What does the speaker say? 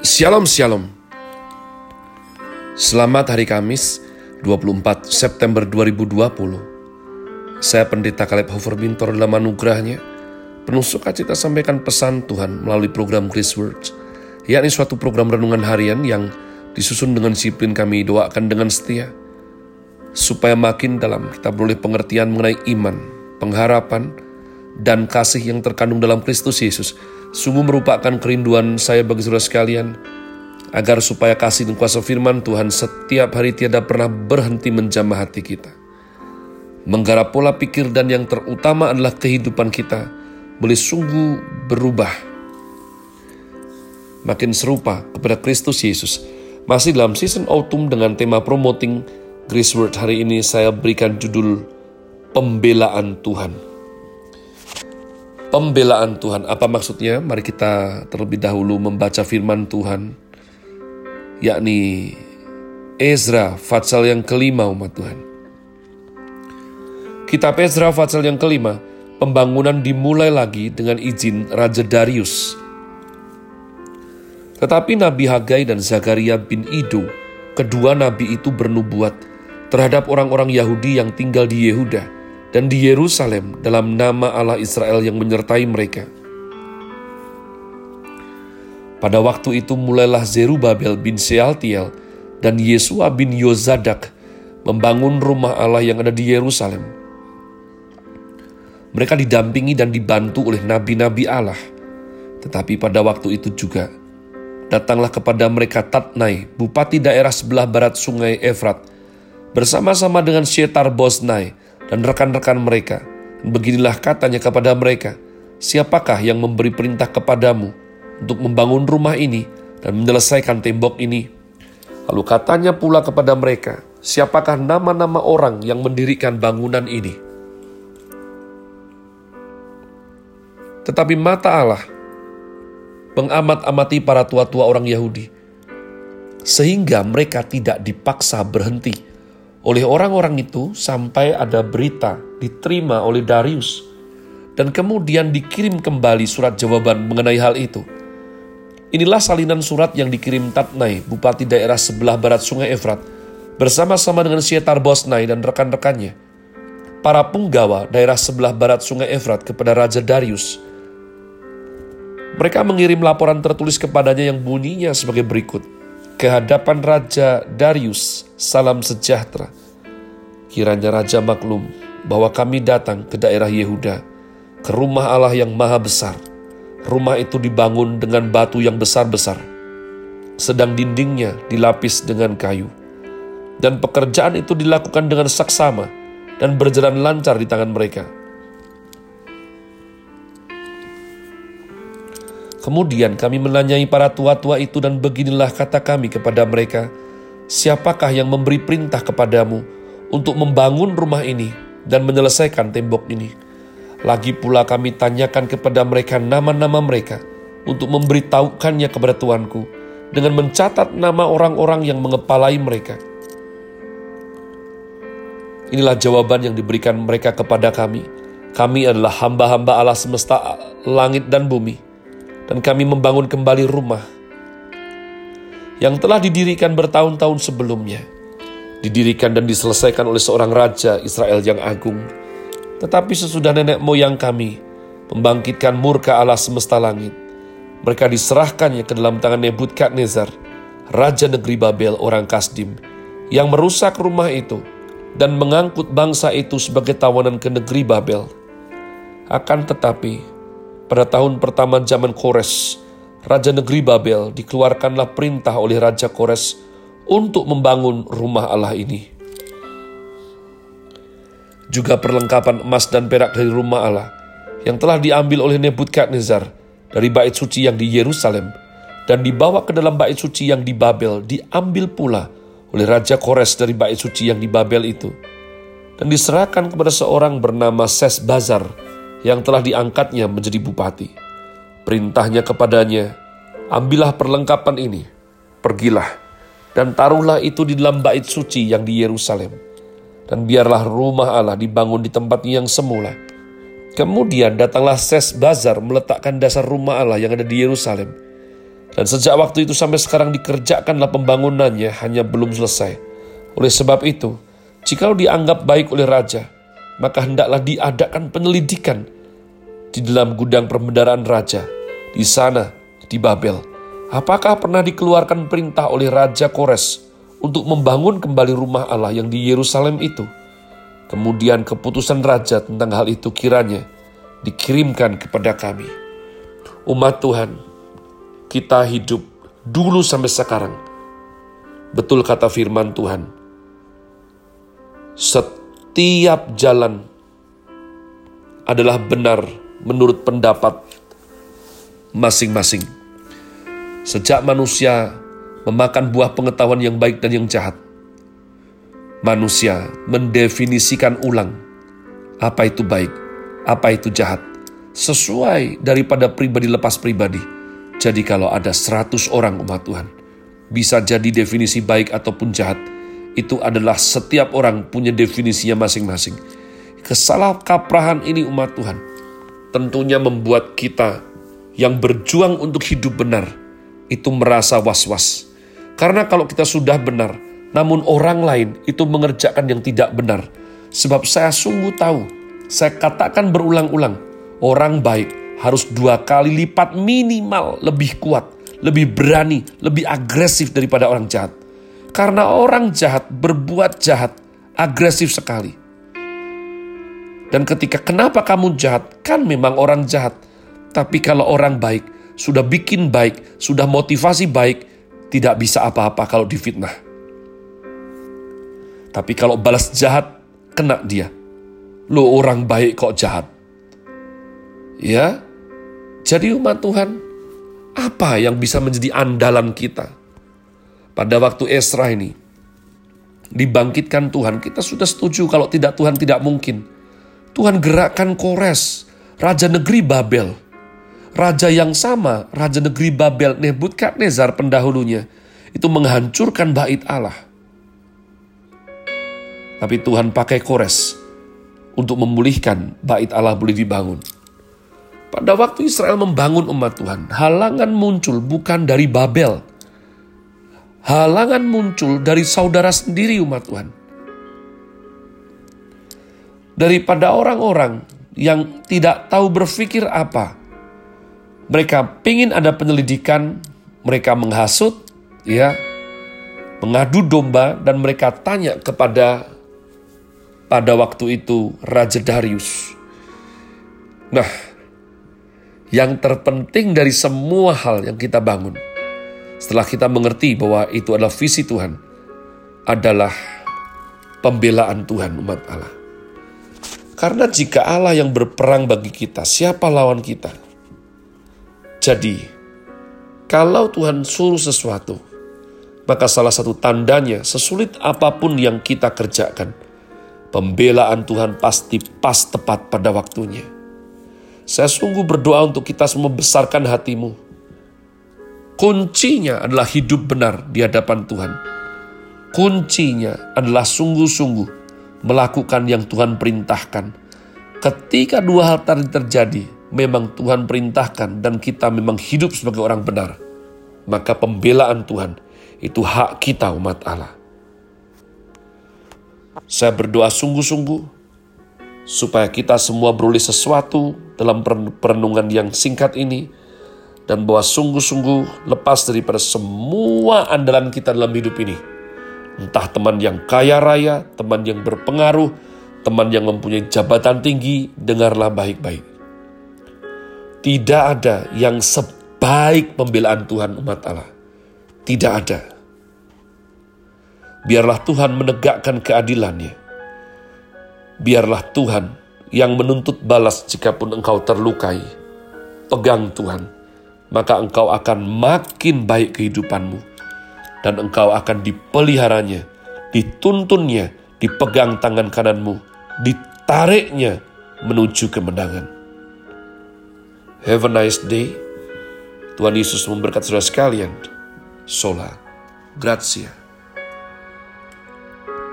Shalom Shalom. Selamat hari Kamis 24 September 2020 Saya Pendeta Kaleb Hofer Bintor dalam anugerahnya. Penuh sukacita sampaikan pesan Tuhan melalui program Grace Words yakni suatu program renungan harian yang disusun dengan disiplin kami doakan dengan setia supaya makin dalam kita beroleh pengertian mengenai iman, pengharapan, dan kasih yang terkandung dalam Kristus Yesus sungguh merupakan kerinduan saya bagi saudara sekalian, agar supaya kasih dan kuasa firman Tuhan setiap hari tiada pernah berhenti menjamah hati kita. Menggarap pola pikir dan yang terutama adalah kehidupan kita boleh sungguh berubah. Makin serupa kepada Kristus Yesus. Masih dalam season autumn dengan tema promoting Grace Word hari ini saya berikan judul Pembelaan Tuhan. Pembelaan Tuhan, apa maksudnya? Mari kita terlebih dahulu membaca firman Tuhan, yakni Ezra, Fatsal yang kelima umat Tuhan. Kitab Ezra, Fatsal yang kelima, pembangunan dimulai lagi dengan izin Raja Darius. Tetapi Nabi Hagai dan Zakaria bin Ido, kedua nabi itu bernubuat terhadap orang-orang Yahudi yang tinggal di Yehuda, dan di Yerusalem dalam nama Allah Israel yang menyertai mereka. Pada waktu itu mulailah Zerubabel bin Sealtiel dan Yesua bin Yozadak membangun rumah Allah yang ada di Yerusalem. Mereka didampingi dan dibantu oleh nabi-nabi Allah. Tetapi pada waktu itu juga, datanglah kepada mereka Tatnai, bupati daerah sebelah barat sungai Efrat, bersama-sama dengan Shetar Bosnai, dan rekan-rekan mereka. Beginilah katanya kepada mereka, siapakah yang memberi perintah kepadamu untuk membangun rumah ini dan menyelesaikan tembok ini? Lalu katanya pula kepada mereka, siapakah nama-nama orang yang mendirikan bangunan ini? Tetapi mata Allah mengamat-amati para tua-tua orang Yahudi, sehingga mereka tidak dipaksa berhenti oleh orang-orang itu sampai ada berita diterima oleh Darius dan kemudian dikirim kembali surat jawaban mengenai hal itu. Inilah salinan surat yang dikirim Tatnai, bupati daerah sebelah barat sungai Efrat, bersama-sama dengan Sietar Bosnai dan rekan-rekannya. Para punggawa daerah sebelah barat sungai Efrat kepada Raja Darius. Mereka mengirim laporan tertulis kepadanya yang bunyinya sebagai berikut kehadapan Raja Darius, salam sejahtera. Kiranya Raja maklum bahwa kami datang ke daerah Yehuda, ke rumah Allah yang maha besar. Rumah itu dibangun dengan batu yang besar-besar, sedang dindingnya dilapis dengan kayu. Dan pekerjaan itu dilakukan dengan saksama dan berjalan lancar di tangan mereka Kemudian kami menanyai para tua-tua itu dan beginilah kata kami kepada mereka, Siapakah yang memberi perintah kepadamu untuk membangun rumah ini dan menyelesaikan tembok ini? Lagi pula kami tanyakan kepada mereka nama-nama mereka untuk memberitahukannya kepada tuanku dengan mencatat nama orang-orang yang mengepalai mereka. Inilah jawaban yang diberikan mereka kepada kami. Kami adalah hamba-hamba Allah semesta langit dan bumi dan kami membangun kembali rumah yang telah didirikan bertahun-tahun sebelumnya. Didirikan dan diselesaikan oleh seorang raja Israel yang agung. Tetapi sesudah nenek moyang kami membangkitkan murka Allah semesta langit, mereka diserahkannya ke dalam tangan Nebukadnezar, raja negeri Babel orang Kasdim, yang merusak rumah itu dan mengangkut bangsa itu sebagai tawanan ke negeri Babel. Akan tetapi, pada tahun pertama zaman Kores, Raja Negeri Babel dikeluarkanlah perintah oleh Raja Kores untuk membangun rumah Allah ini. Juga perlengkapan emas dan perak dari rumah Allah yang telah diambil oleh Nebukadnezar dari bait suci yang di Yerusalem dan dibawa ke dalam bait suci yang di Babel diambil pula oleh Raja Kores dari bait suci yang di Babel itu dan diserahkan kepada seorang bernama Ses Bazar yang telah diangkatnya menjadi bupati. Perintahnya kepadanya, ambillah perlengkapan ini, pergilah, dan taruhlah itu di dalam bait suci yang di Yerusalem. Dan biarlah rumah Allah dibangun di tempatnya yang semula. Kemudian datanglah Ses Bazar meletakkan dasar rumah Allah yang ada di Yerusalem. Dan sejak waktu itu sampai sekarang dikerjakanlah pembangunannya hanya belum selesai. Oleh sebab itu, jikalau dianggap baik oleh raja, maka hendaklah diadakan penyelidikan di dalam gudang perbendaraan raja, di sana, di Babel. Apakah pernah dikeluarkan perintah oleh Raja Kores untuk membangun kembali rumah Allah yang di Yerusalem itu? Kemudian keputusan raja tentang hal itu kiranya dikirimkan kepada kami. Umat Tuhan, kita hidup dulu sampai sekarang. Betul kata firman Tuhan. Setiap jalan adalah benar menurut pendapat masing-masing. Sejak manusia memakan buah pengetahuan yang baik dan yang jahat, manusia mendefinisikan ulang apa itu baik, apa itu jahat, sesuai daripada pribadi lepas pribadi jadi kalau ada seratus orang umat Tuhan, bisa jadi definisi baik ataupun jahat, itu adalah setiap orang punya definisinya masing-masing. Kesalahkaprahan ini umat Tuhan tentunya membuat kita yang berjuang untuk hidup benar itu merasa was-was. Karena kalau kita sudah benar, namun orang lain itu mengerjakan yang tidak benar. Sebab saya sungguh tahu, saya katakan berulang-ulang, orang baik harus dua kali lipat minimal lebih kuat, lebih berani, lebih agresif daripada orang jahat. Karena orang jahat berbuat jahat, agresif sekali. Dan ketika kenapa kamu jahat? Kan memang orang jahat. Tapi kalau orang baik, sudah bikin baik, sudah motivasi baik, tidak bisa apa-apa kalau difitnah. Tapi kalau balas jahat, kena dia. Lo orang baik kok jahat. Ya, jadi umat Tuhan, apa yang bisa menjadi andalan kita? Pada waktu Esra ini, dibangkitkan Tuhan, kita sudah setuju kalau tidak Tuhan tidak mungkin. Tuhan gerakkan Kores, Raja Negeri Babel. Raja yang sama, Raja Negeri Babel, Nebukadnezar pendahulunya, itu menghancurkan bait Allah. Tapi Tuhan pakai Kores untuk memulihkan bait Allah boleh dibangun. Pada waktu Israel membangun umat Tuhan, halangan muncul bukan dari Babel. Halangan muncul dari saudara sendiri umat Tuhan. Daripada orang-orang yang tidak tahu berpikir apa. Mereka ingin ada penyelidikan, mereka menghasut, ya, mengadu domba dan mereka tanya kepada pada waktu itu Raja Darius. Nah, yang terpenting dari semua hal yang kita bangun, setelah kita mengerti bahwa itu adalah visi Tuhan, adalah pembelaan Tuhan umat Allah. Karena jika Allah yang berperang bagi kita, siapa lawan kita? Jadi, kalau Tuhan suruh sesuatu, maka salah satu tandanya sesulit apa pun yang kita kerjakan, pembelaan Tuhan pasti pas tepat pada waktunya. Saya sungguh berdoa untuk kita semua besarkan hatimu. Kuncinya adalah hidup benar di hadapan Tuhan. Kuncinya adalah sungguh-sungguh melakukan yang Tuhan perintahkan. Ketika dua hal tadi terjadi, memang Tuhan perintahkan dan kita memang hidup sebagai orang benar. Maka pembelaan Tuhan itu hak kita umat Allah. Saya berdoa sungguh-sungguh supaya kita semua beroleh sesuatu dalam perenungan yang singkat ini dan bahwa sungguh-sungguh lepas daripada semua andalan kita dalam hidup ini. Entah teman yang kaya raya, teman yang berpengaruh, teman yang mempunyai jabatan tinggi, dengarlah baik-baik. Tidak ada yang sebaik pembelaan Tuhan umat Allah. Tidak ada. Biarlah Tuhan menegakkan keadilannya biarlah Tuhan yang menuntut balas jikapun engkau terlukai. Pegang Tuhan, maka engkau akan makin baik kehidupanmu. Dan engkau akan dipeliharanya, dituntunnya, dipegang tangan kananmu, ditariknya menuju kemenangan. Have a nice day. Tuhan Yesus memberkati saudara sekalian. Sola. Grazie.